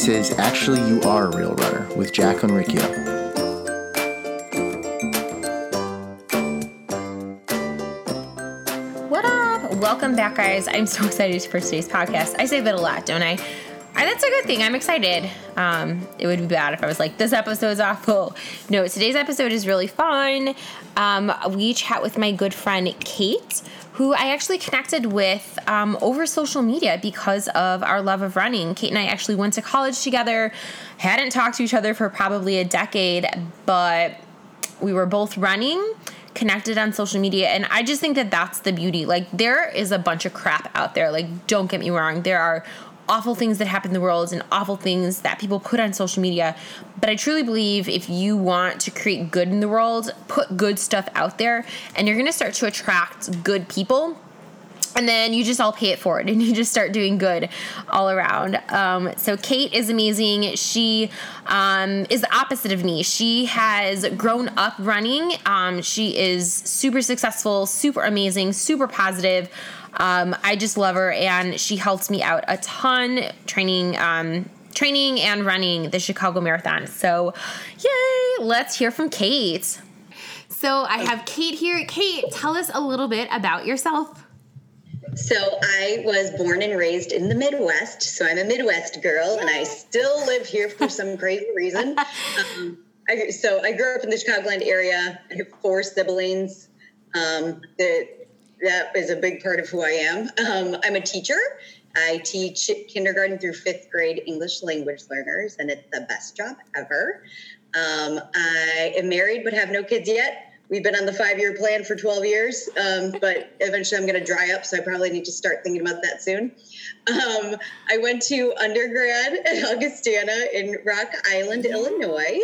This is Actually You Are a Real Runner with Jacqueline Riccio. What up? Welcome back, guys. I'm so excited for today's podcast. I say that a lot, don't I? And that's a good thing. I'm excited. Um, it would be bad if I was like, this episode's awful. No, today's episode is really fun. Um, we chat with my good friend Kate, who I actually connected with um, over social media because of our love of running. Kate and I actually went to college together, hadn't talked to each other for probably a decade, but we were both running connected on social media and i just think that that's the beauty. Like there is a bunch of crap out there. Like don't get me wrong. There are awful things that happen in the world and awful things that people put on social media. But I truly believe if you want to create good in the world, put good stuff out there, and you're gonna start to attract good people. And then you just all pay it forward and you just start doing good all around. Um, so kate is amazing. She um, is the opposite of me. She has grown up running. Um, she is super successful super amazing super positive um, I just love her, and she helps me out a ton training. Um, training and running the Chicago Marathon. So, yay! Let's hear from Kate. So, I have Kate here. Kate, tell us a little bit about yourself. So I was born and raised in the Midwest. So I'm a Midwest girl, and I still live here for some crazy reason. Um, I, so I grew up in the Chicagoland area. I have four siblings. Um, the that is a big part of who I am. Um, I'm a teacher. I teach kindergarten through fifth grade English language learners, and it's the best job ever. Um, I am married but have no kids yet. We've been on the five year plan for 12 years, um, but eventually I'm going to dry up, so I probably need to start thinking about that soon. Um, I went to undergrad at Augustana in Rock Island, Illinois.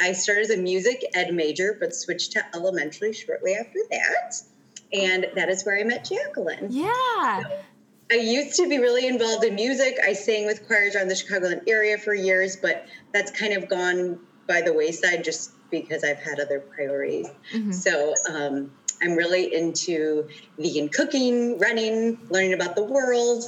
I started as a music ed major, but switched to elementary shortly after that and that is where I met Jacqueline. Yeah. So I used to be really involved in music. I sang with choirs around the Chicagoland area for years, but that's kind of gone by the wayside just because I've had other priorities. Mm-hmm. So um, I'm really into vegan cooking, running, learning about the world,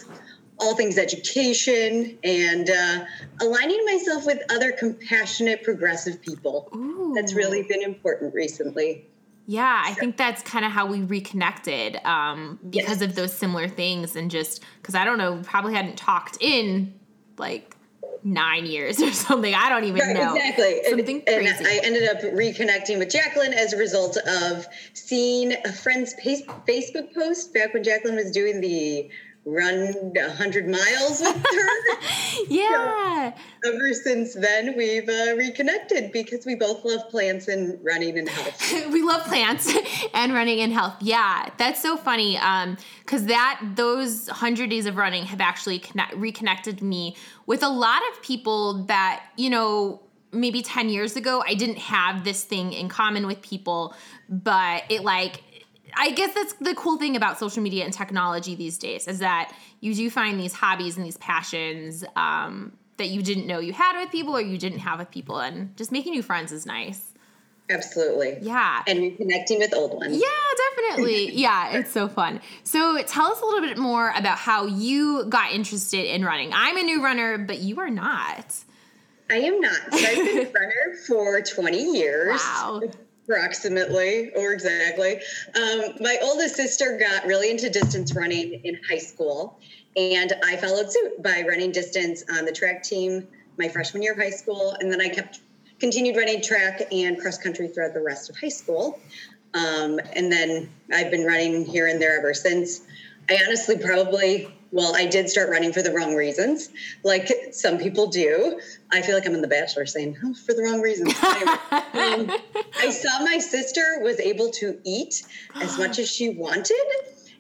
all things education, and uh, aligning myself with other compassionate, progressive people. Ooh. That's really been important recently. Yeah, I think that's kind of how we reconnected um, because yes. of those similar things and just because I don't know, probably hadn't talked in like nine years or something. I don't even right, know. Exactly. Something and, crazy. And I ended up reconnecting with Jacqueline as a result of seeing a friend's Facebook post back when Jacqueline was doing the run 100 miles with her. yeah. So ever since then, we've uh, reconnected because we both love plants and running and health. we love plants and running and health. Yeah, that's so funny. Um, because that those 100 days of running have actually connect, reconnected me with a lot of people that you know maybe 10 years ago I didn't have this thing in common with people, but it like I guess that's the cool thing about social media and technology these days is that you do find these hobbies and these passions um, that you didn't know you had with people or you didn't have with people, and just making new friends is nice. Absolutely. Yeah. And reconnecting with old ones. Yeah, definitely. yeah, it's so fun. So tell us a little bit more about how you got interested in running. I'm a new runner, but you are not. I am not. So I've been a runner for 20 years. Wow approximately or exactly. Um, my oldest sister got really into distance running in high school, and I followed suit by running distance on the track team my freshman year of high school, and then I kept continued running track and cross country throughout the rest of high school. Um, and then I've been running here and there ever since. I honestly probably well, I did start running for the wrong reasons, like some people do. I feel like I'm in The Bachelor saying, oh, for the wrong reasons. um, I saw my sister was able to eat as much as she wanted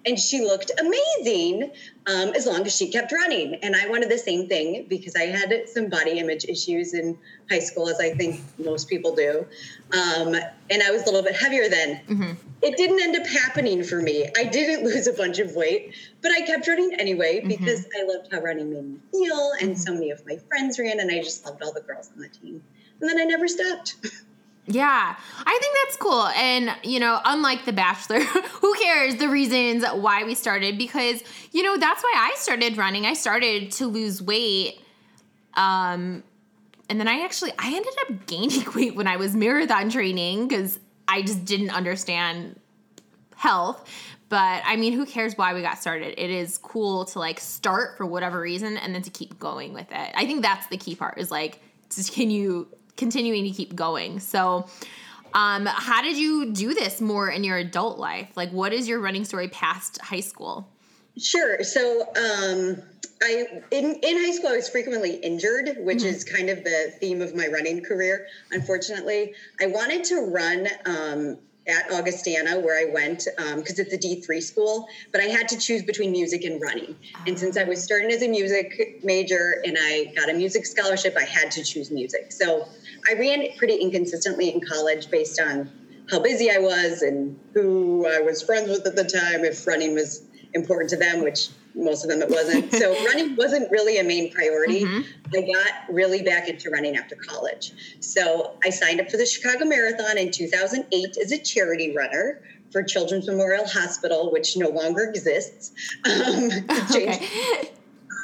and she looked amazing um, as long as she kept running. And I wanted the same thing because I had some body image issues in high school, as I think most people do. Um, and I was a little bit heavier then. Mm-hmm. It didn't end up happening for me. I didn't lose a bunch of weight, but I kept running anyway mm-hmm. because mm-hmm. I loved how running made me feel. And mm-hmm. so many of my friends ran, and I just loved all the girls on the team. And then I never stopped. Yeah, I think that's cool. And, you know, unlike The Bachelor, who cares the reasons why we started? Because, you know, that's why I started running. I started to lose weight Um, and then I actually I ended up gaining weight when I was marathon training because I just didn't understand health. But I mean, who cares why we got started? It is cool to like start for whatever reason and then to keep going with it. I think that's the key part is like just can you continuing to keep going. So um, how did you do this more in your adult life? Like, what is your running story past high school? Sure. So, um, I in, in high school I was frequently injured, which mm-hmm. is kind of the theme of my running career. Unfortunately, I wanted to run um, at Augustana where I went because um, it's a D3 school, but I had to choose between music and running. And since I was starting as a music major and I got a music scholarship, I had to choose music. So I ran pretty inconsistently in college based on how busy I was and who I was friends with at the time, if running was important to them, which most of them it wasn't. So running wasn't really a main priority. Mm-hmm. I got really back into running after college. So I signed up for the Chicago Marathon in 2008 as a charity runner for Children's Memorial Hospital, which no longer exists. Um, okay.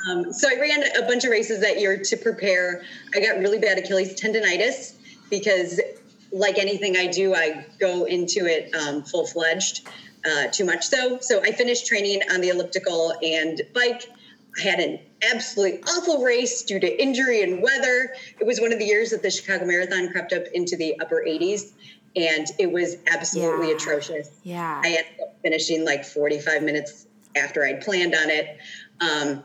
Um, so I ran a bunch of races that year to prepare. I got really bad Achilles tendonitis because, like anything I do, I go into it um, full fledged uh, too much so. So I finished training on the elliptical and bike. I had an absolutely awful race due to injury and weather. It was one of the years that the Chicago Marathon crept up into the upper 80s, and it was absolutely yeah. atrocious. Yeah. I ended up finishing like 45 minutes after I'd planned on it. Um,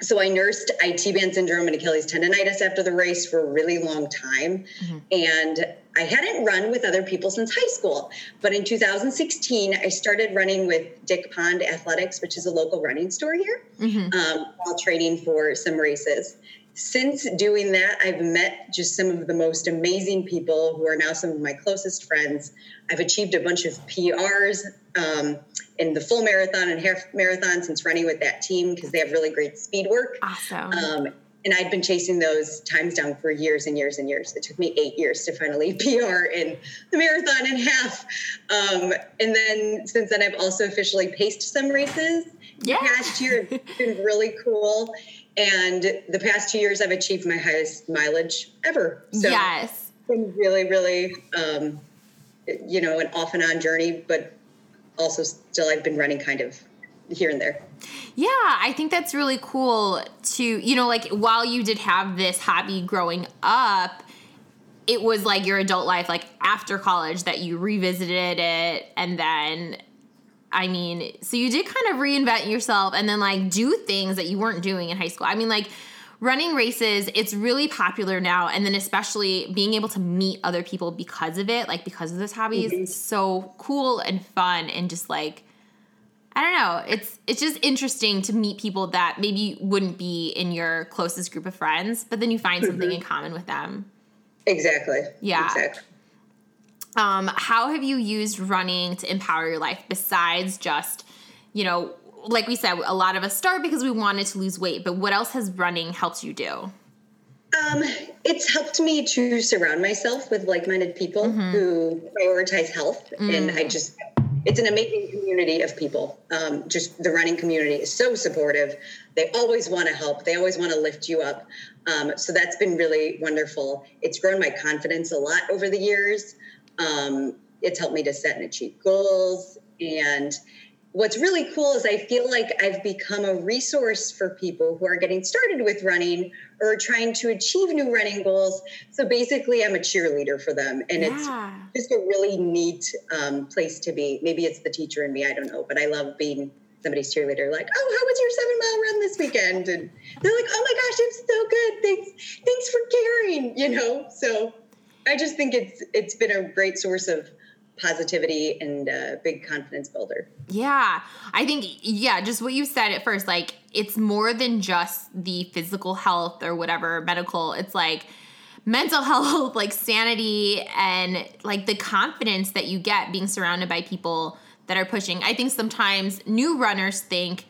so I nursed IT band syndrome and Achilles tendonitis after the race for a really long time. Mm-hmm. And I hadn't run with other people since high school. But in 2016, I started running with Dick Pond Athletics, which is a local running store here, mm-hmm. um, while training for some races. Since doing that, I've met just some of the most amazing people who are now some of my closest friends. I've achieved a bunch of PRs. Um, in the full marathon and half marathon since running with that team because they have really great speed work. Awesome. Um, and I'd been chasing those times down for years and years and years. It took me eight years to finally PR in the marathon and half. Um, and then since then, I've also officially paced some races. Yeah. The past year it's been really cool. And the past two years, I've achieved my highest mileage ever. So yes. It's been really, really, um, you know, an off and on journey, but also still I've been running kind of here and there. Yeah, I think that's really cool to, you know, like while you did have this hobby growing up, it was like your adult life, like after college, that you revisited it. And then, I mean, so you did kind of reinvent yourself and then like do things that you weren't doing in high school. I mean, like, running races it's really popular now and then especially being able to meet other people because of it like because of this hobby mm-hmm. is so cool and fun and just like i don't know it's it's just interesting to meet people that maybe wouldn't be in your closest group of friends but then you find mm-hmm. something in common with them exactly yeah exactly um, how have you used running to empower your life besides just you know like we said, a lot of us start because we wanted to lose weight, but what else has running helped you do? Um, it's helped me to surround myself with like-minded people mm-hmm. who prioritize health, mm. and I just it's an amazing community of people. Um, just the running community is so supportive. They always want to help. They always want to lift you up. Um, so that's been really wonderful. It's grown my confidence a lot over the years. Um, it's helped me to set and achieve goals and what's really cool is I feel like I've become a resource for people who are getting started with running or trying to achieve new running goals. So basically, I'm a cheerleader for them. And yeah. it's just a really neat um, place to be. Maybe it's the teacher in me, I don't know, but I love being somebody's cheerleader like oh how was your seven mile run this weekend and they're like oh my gosh it's so good thanks thanks for caring you know so i just think it's it's been a great source of positivity and a big confidence builder. Yeah. I think, yeah, just what you said at first, like it's more than just the physical health or whatever medical, it's like mental health, like sanity, and like the confidence that you get being surrounded by people that are pushing. I think sometimes new runners think,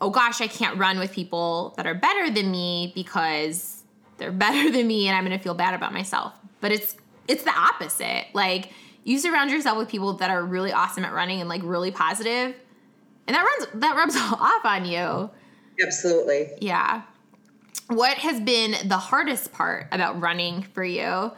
oh gosh, I can't run with people that are better than me because they're better than me and I'm going to feel bad about myself. But it's it's the opposite. Like you surround yourself with people that are really awesome at running and like really positive, and that runs that rubs off on you. Absolutely. Yeah. what has been the hardest part about running for you?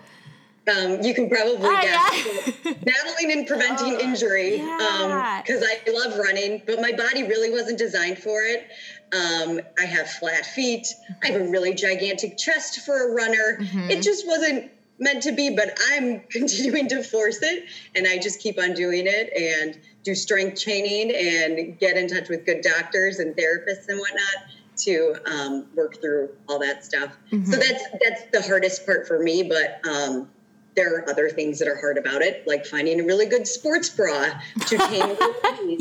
Um, you can probably Oh, guess. yeah. Battling and preventing Oh, injury yeah. because I love running, but my body really wasn't designed for it. Um, I have flat feet. I have a really gigantic chest for a runner. Mm-hmm. It just wasn't meant to be, but I'm continuing to force it, and I just keep on doing it and do strength training and get in touch with good doctors and therapists and whatnot to um, work through all that stuff. Mm-hmm. So that's that's the hardest part for me, but. Um, there are other things that are hard about it, like finding a really good sports bra to tame your knees.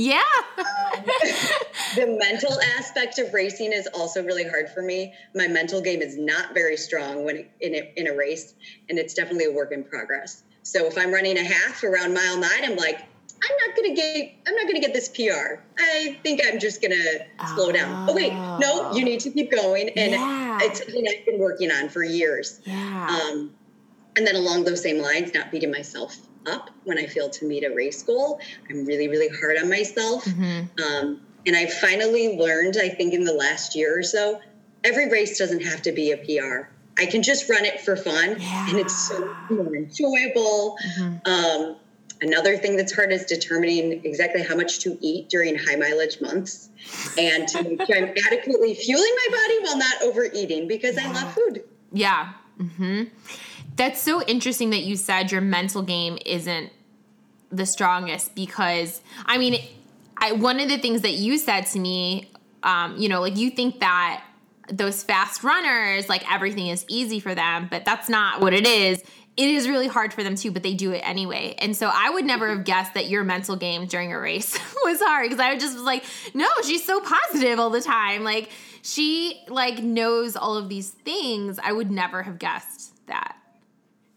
The mental aspect of racing is also really hard for me. My mental game is not very strong when in a, in a race, and it's definitely a work in progress. So if I'm running a half around mile nine, I'm like, I'm not gonna get, I'm not gonna get this PR. I think I'm just gonna slow down. Oh wait, no, you need to keep going, and Yeah. it's something I've been working on for years. Yeah. Um, and then along those same lines, not beating myself up when I fail to meet a race goal. I'm really, really hard on myself. Mm-hmm. Um, and I finally learned, I think, in the last year or so, every race doesn't have to be a PR. I can just run it for fun, and it's so more enjoyable. Mm-hmm. Um, another thing that's hard is determining exactly how much to eat during high mileage months, and to make sure I'm adequately fueling my body while not overeating because I love food. Yeah. hmm That's so interesting that you said your mental game isn't the strongest because I mean, I one of the things that you said to me, um, you know, like you think that those fast runners, like everything is easy for them, but that's not what it is. It is really hard for them too, but they do it anyway. And so I would never have guessed that your mental game during a race was hard because I just was like, no, she's so positive all the time. Like she like knows all of these things. I would never have guessed that.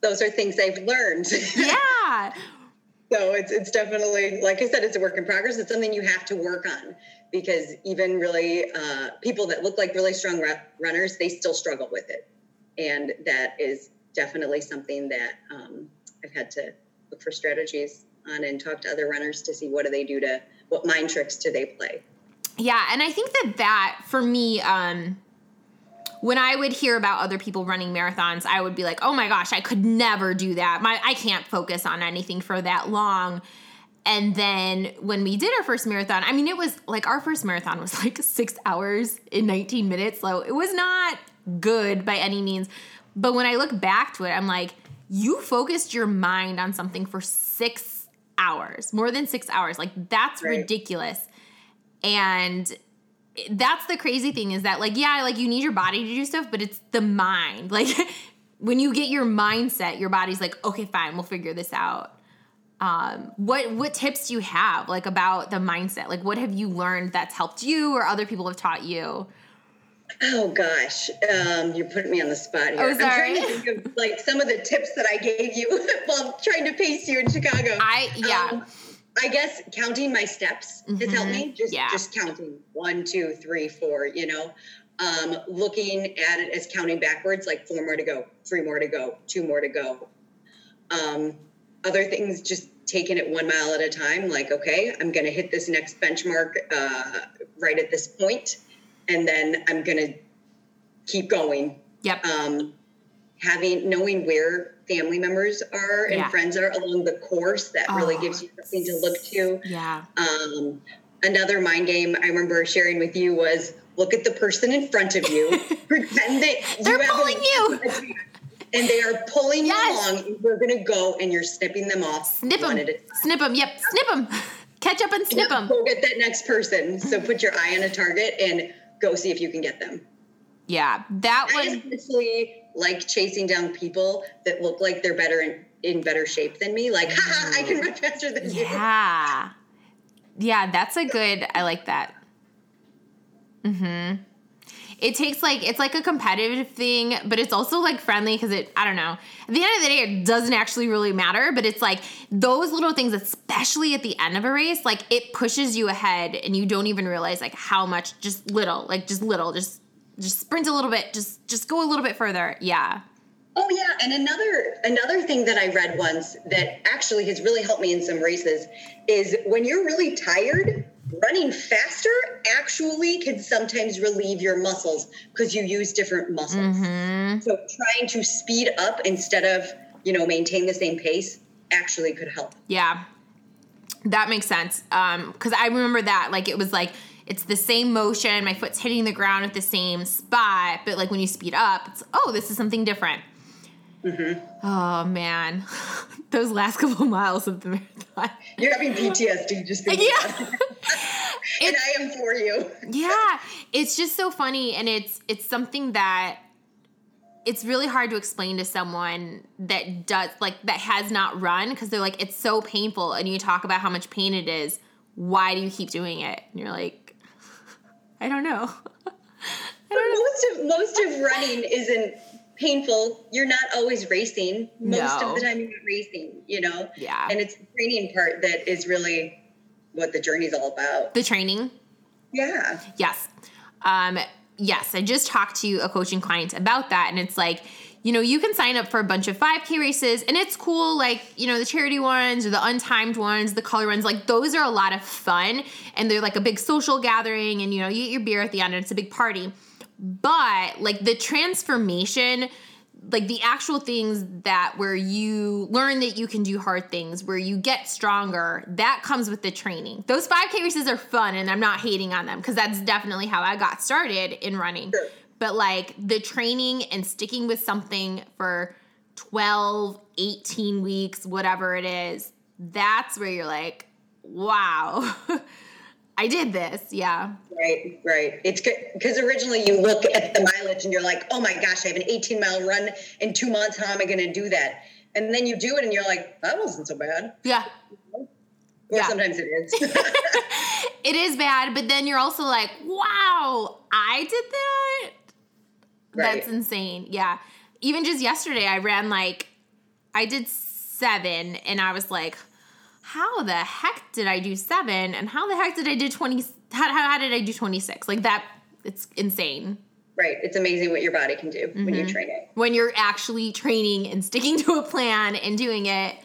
Those are things I've learned. Yeah. So it's it's definitely like I said, it's a work in progress. It's something you have to work on because even really uh, people that look like really strong ru- runners, they still struggle with it, and that is definitely something that um, I've had to look for strategies on and talk to other runners to see what do they do to what mind tricks do they play. Yeah, and I think that that for me, um, when I would hear about other people running marathons, I would be like, "Oh my gosh, I could never do that. My I can't focus on anything for that long." And then when we did our first marathon, I mean, it was like our first marathon was like six hours in 19 minutes. So it was not good by any means. But when I look back to it, I'm like, you focused your mind on something for six hours, more than six hours. Like, that's Right. ridiculous. And that's the crazy thing is that like yeah like you need your body to do stuff but it's the mind. Like when you get your mindset your body's like okay fine we'll figure this out. Um what what tips do you have like about the mindset? Like what have you learned that's helped you or other people have taught you? Oh gosh, um, you're putting me on the spot here. Oh, I'm trying to think of like some of the tips that I gave you while trying to pace you in Chicago. i yeah. Um, I guess counting my steps has helped me. Just Yeah. just counting one, two, three, four. You know, um, looking at it as counting backwards, like four more to go, three more to go, two more to go. Um, other things, just taking it one mile at a time. Like, okay, I'm going to hit this next benchmark uh, right at this point, and then I'm going to keep going yep um, having knowing where family members are and Yeah. friends are along the course that really Oh, gives you something to look to. yeah. Um, another mind game i remember sharing with you was look at the person in front of you. Pretend that They're you have pulling you. and they are pulling Yes. you along and you're going to go and you're snipping them off snip them one at a time. Snip them yep. Snip them catch up and snip them go get that next person. So put your eye on a target and go see if you can get them. Yeah. That I was like chasing down people that look like they're better in, in better shape than me. Like, haha, I can run faster than you. Yeah. Yeah, that's a good I like that. Mhm. It takes like it's like a competitive thing, but it's also like friendly because it I don't know. At the end of the day, it doesn't actually really matter, but it's like those little things, especially at the end of a race, like it pushes you ahead and you don't even realize like how much just little, like just little, just just sprint a little bit, just just go a little bit further. Yeah. Oh yeah, and another another thing that I read once that actually has really helped me in some races is when you're really tired, running faster actually can sometimes relieve your muscles because you use different muscles. Mm-hmm. So trying to speed up instead of, you know, maintain the same pace actually could help. Yeah. That makes sense. Um, cuz I remember that like it was like it's the same motion, my foot's hitting the ground at the same spot, but like when you speed up, it's oh, this is something different. Mm-hmm. Oh man, those last couple miles of the marathon. You're having PTSD just thinking Yeah. and I am for you. yeah it's just so funny and it's it's something that it's really hard to explain to someone that does like that has not run because they're like it's so painful and you talk about how much pain it is why do you keep doing it and you're like i don't know But most of most of running isn't painful. You're not always racing. Most No. of the time you're not racing, you know? Yeah. And it's the training part that is really what the journey's all about. the training Yeah. Yes. Um, yes, I just talked to a coaching client about that, and it's like, you know, you can sign up for a bunch of 5K races, and it's cool, like, you know, the charity ones or the untimed ones, the color ones, like, those are a lot of fun, and they're like a big social gathering, and, you know, you eat your beer at the end, and it's a big party. But, like, the transformation, like the actual things that where you learn that you can do hard things, where you get stronger, that comes with the training. Those 5K races are fun and I'm not hating on them because that's definitely how I got started in running. Sure. But like the training and sticking with something for 12, 18 weeks, whatever it is, that's where you're like, wow, I did this. Yeah. Right, right. It's good because originally you look at the mileage and you're like, oh my gosh, I have an 18 mile run in two months. How am I going to do that? And then you do it and you're like, that wasn't so bad. Yeah. Or Yeah. sometimes it is. it is bad, but then you're also like, wow, I did that. That's insane. Yeah. Even just yesterday, I ran like, I did seven, and I was like, how the heck did I do seven? And how the heck did I do 20? How, how, how did I do 26? Like that, it's insane. right. It's amazing what your body can do when Mm-hmm. you train it. When you're actually training and sticking to a plan and doing it,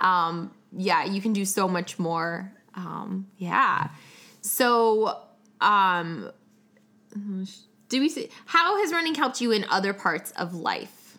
um, yeah, you can do so much more. Um, yeah. So, um, do we see how has running helped you in other parts of life?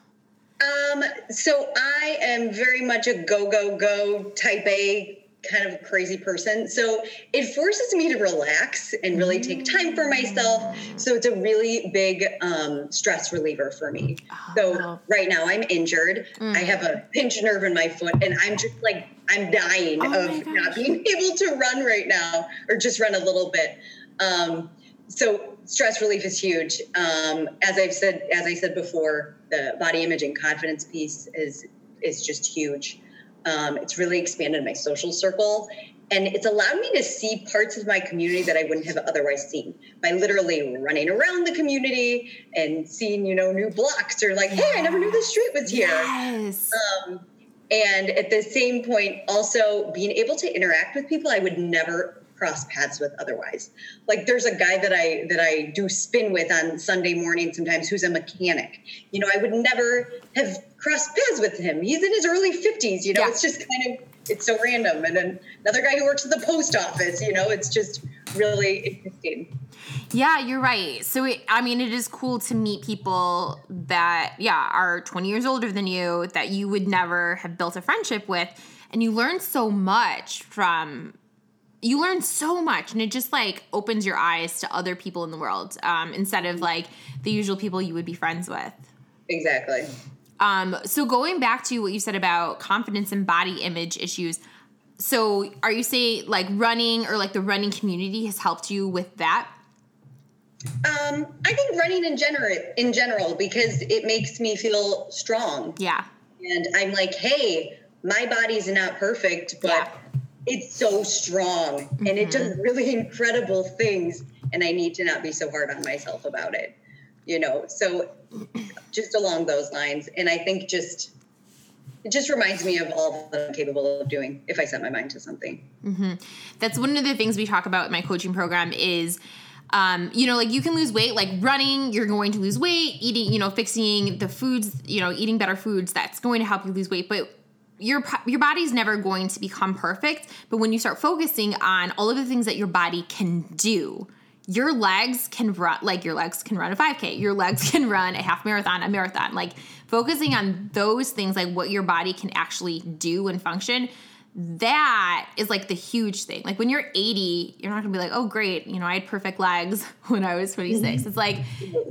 Um, so I am very much a go, go, go type A kind of crazy person. So it forces me to relax and really take time for myself. So it's a really big um, stress reliever for me. Oh. So right now I'm injured. Mm. I have a pinched nerve in my foot and I'm just like, I'm dying Oh of not being able to run right now or just run a little bit. Um, so stress relief is huge. Um, as I've said, as I said before, the body image and confidence piece is is just huge. Um, it's really expanded my social circle, and it's allowed me to see parts of my community that I wouldn't have otherwise seen by literally running around the community and seeing, you know, new blocks or like, hey, I never knew this street was here. Yes. Um, and at the same point, also being able to interact with people I would never cross paths with otherwise. Like there's a guy that I that I do spin with on Sunday morning sometimes who's a mechanic. You know, I would never have crossed paths with him. He's in his early 50s, you know, Yeah. it's just kind of it's so random. And then another guy who works at the post office, you know, it's just really interesting. Yeah, you're right. So, it, I mean, it is cool to meet people that, yeah, are 20 years older than you that you would never have built a friendship with. And you learn so much from, you learn so much. And it just like opens your eyes to other people in the world um, instead of like the usual people you would be friends with. Exactly. Um, so, going back to what you said about confidence and body image issues. So, are you saying like running or like the running community has helped you with that? Um, I think running in general in general because it makes me feel strong. Yeah. and I'm like, hey, my body's not perfect, but Yeah. It's so strong and it does really incredible things. And I need to not be so hard on myself about it, you know? So just along those lines. And I think just, it just reminds me of all that I'm capable of doing if I set my mind to something. that's one of the things we talk about in my coaching program is um, you know like you can lose weight like running you're going to lose weight eating you know fixing the foods you know eating better foods that's going to help you lose weight but your your body's never going to become perfect, but when you start focusing on all of the things that your body can do, your legs can run like your legs can run a 5k your legs can run a half marathon a marathon like focusing on those things like what your body can actually do and function that is like the huge thing like when you're 80 you're not gonna be like oh great you know i had perfect legs when i was 26 it's like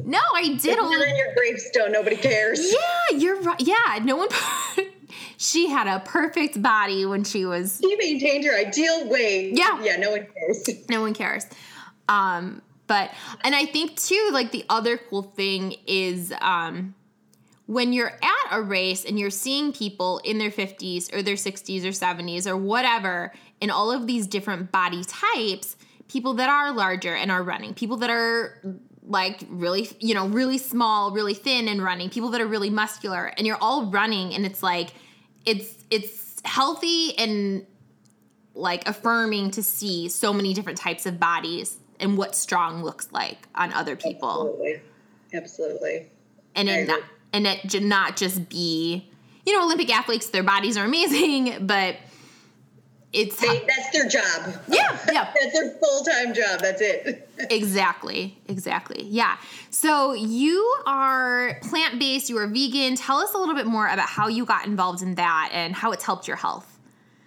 no i did not on your gravestone. Nobody cares. yeah you're right yeah no one she had a perfect body when she was She maintained her ideal weight. Yeah. Yeah, no one cares. no one cares. Um, but and I think too, like the other cool thing is um when you're at a race and you're seeing people in their 50s or their 60s or 70s or whatever in all of these different body types, people that are larger and are running, people that are like really, you know, really small, really thin and running, people that are really muscular, and you're all running and it's like it's it's healthy and like affirming to see so many different types of bodies and what strong looks like on other people Absolutely. Absolutely. and I it agree. not, and it not just be you know olympic athletes their bodies are amazing but it's They, that's their job. yeah yeah That's their full time job. That's it. exactly exactly yeah so you are plant-based you are vegan tell us a little bit more about how you got involved in that and how it's helped your health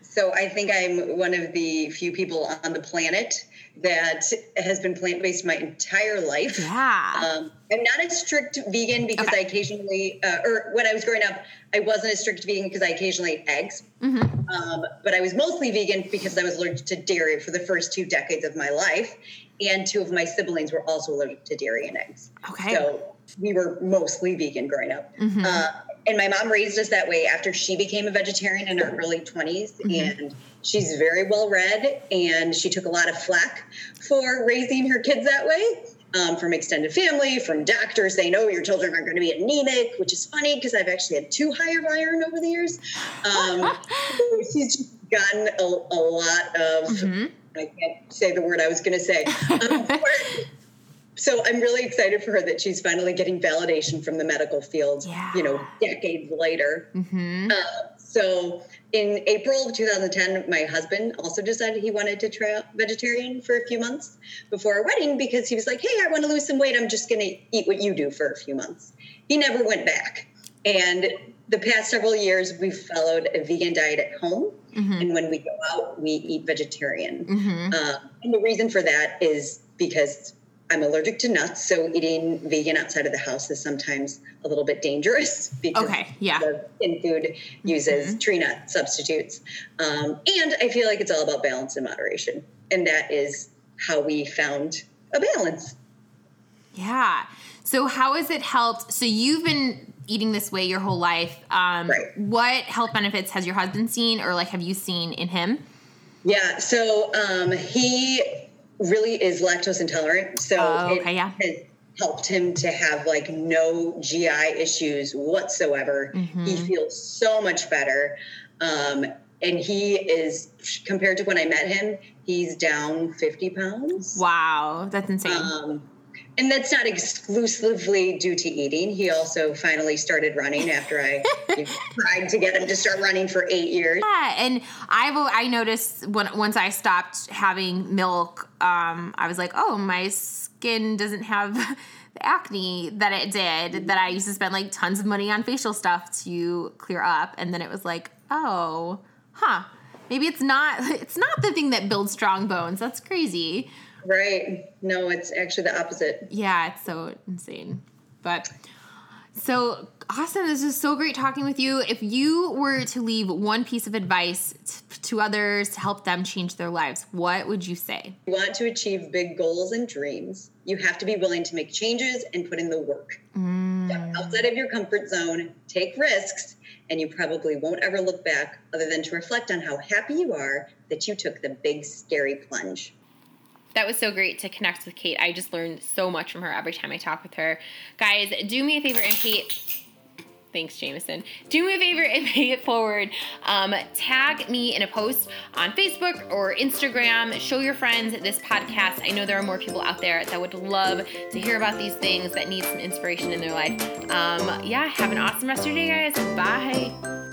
So I think I'm one of the few people on the planet that has been plant based my entire life. yeah Um, I'm not a strict vegan because Okay. I occasionally, uh, or when I was growing up, I wasn't a strict vegan because I occasionally ate eggs. Mm-hmm. Um, but I was mostly vegan because I was allergic to dairy for the first two decades of my life. And two of my siblings were also allergic to dairy and eggs. Okay. So we were mostly vegan growing up. Mhm. Uh, and my mom raised us that way after she became a vegetarian in her early 20s. Mm-hmm. And she's very well read and she took a lot of flack for raising her kids that way. Um, from extended family, from doctors saying, "Oh, your children aren't going to be anemic," which is funny because I've actually had two higher iron over the years. Um, she's just gotten a, a lot of. Mhm. I can't say the word I was going to say. Um, so I'm really excited for her that she's finally getting validation from the medical field. Yeah. You know, decades later. Mhm. Uh, so in April of 2010, my husband also decided he wanted to try out vegetarian for a few months before our wedding because he was like, "Hey, I want to lose some weight. I'm just going to eat what you do for a few months." He never went back, and the past several years we've followed a vegan diet at home, Mhm. and when we go out, we eat vegetarian. Mhm. Uh, and the reason for that is because I'm allergic to nuts, so eating vegan outside of the house is sometimes a little bit dangerous because Okay, yeah. the in food uses tree nut substitutes. Um, and I feel like it's all about balance and moderation. And that is how we found a balance. Yeah. So how has it helped? So you've been eating this way your whole life. Um, Right. What health benefits has your husband seen, or like have you seen in him? Yeah, so um, he really is lactose intolerant. So Oh, okay, it yeah. has helped him to have like no GI issues whatsoever. Mm-hmm. He feels so much better. Um, and he is, compared to when I met him, he's down 50 pounds. Wow, that's insane. Um, and that's not exclusively due to eating. He also finally started running after I tried to get him to start running for eight years. yeah, and I've I noticed when once I stopped having milk, um, I was like, oh, my skin doesn't have the acne that it did. That I used to spend like tons of money on facial stuff to clear up, and then it was like, oh, huh. Maybe it's not. It's not the thing that builds strong bones. That's crazy. Right. No, it's actually the opposite. Yeah, it's so insane. But so Austin, this is so great talking with you. If you were to leave one piece of advice t- to others to help them change their lives, what would you say? you want to achieve big goals and dreams, you have to be willing to make changes and put in the work. Mm. Step outside of your comfort zone, take risks, and you probably won't ever look back other than to reflect on how happy you are that you took the big, scary plunge. That was so great to connect with Kate. I just learned so much from her every time I talk with her. Guys, do me a favor and Kate. Thanks, Jameson. Do me a favor and pay it forward. Um, tag me in a post on Facebook or Instagram. Show your friends this podcast. I know there are more people out there that would love to hear about these things that need some inspiration in their life. Um, yeah, have an awesome rest of your day, guys. Bye.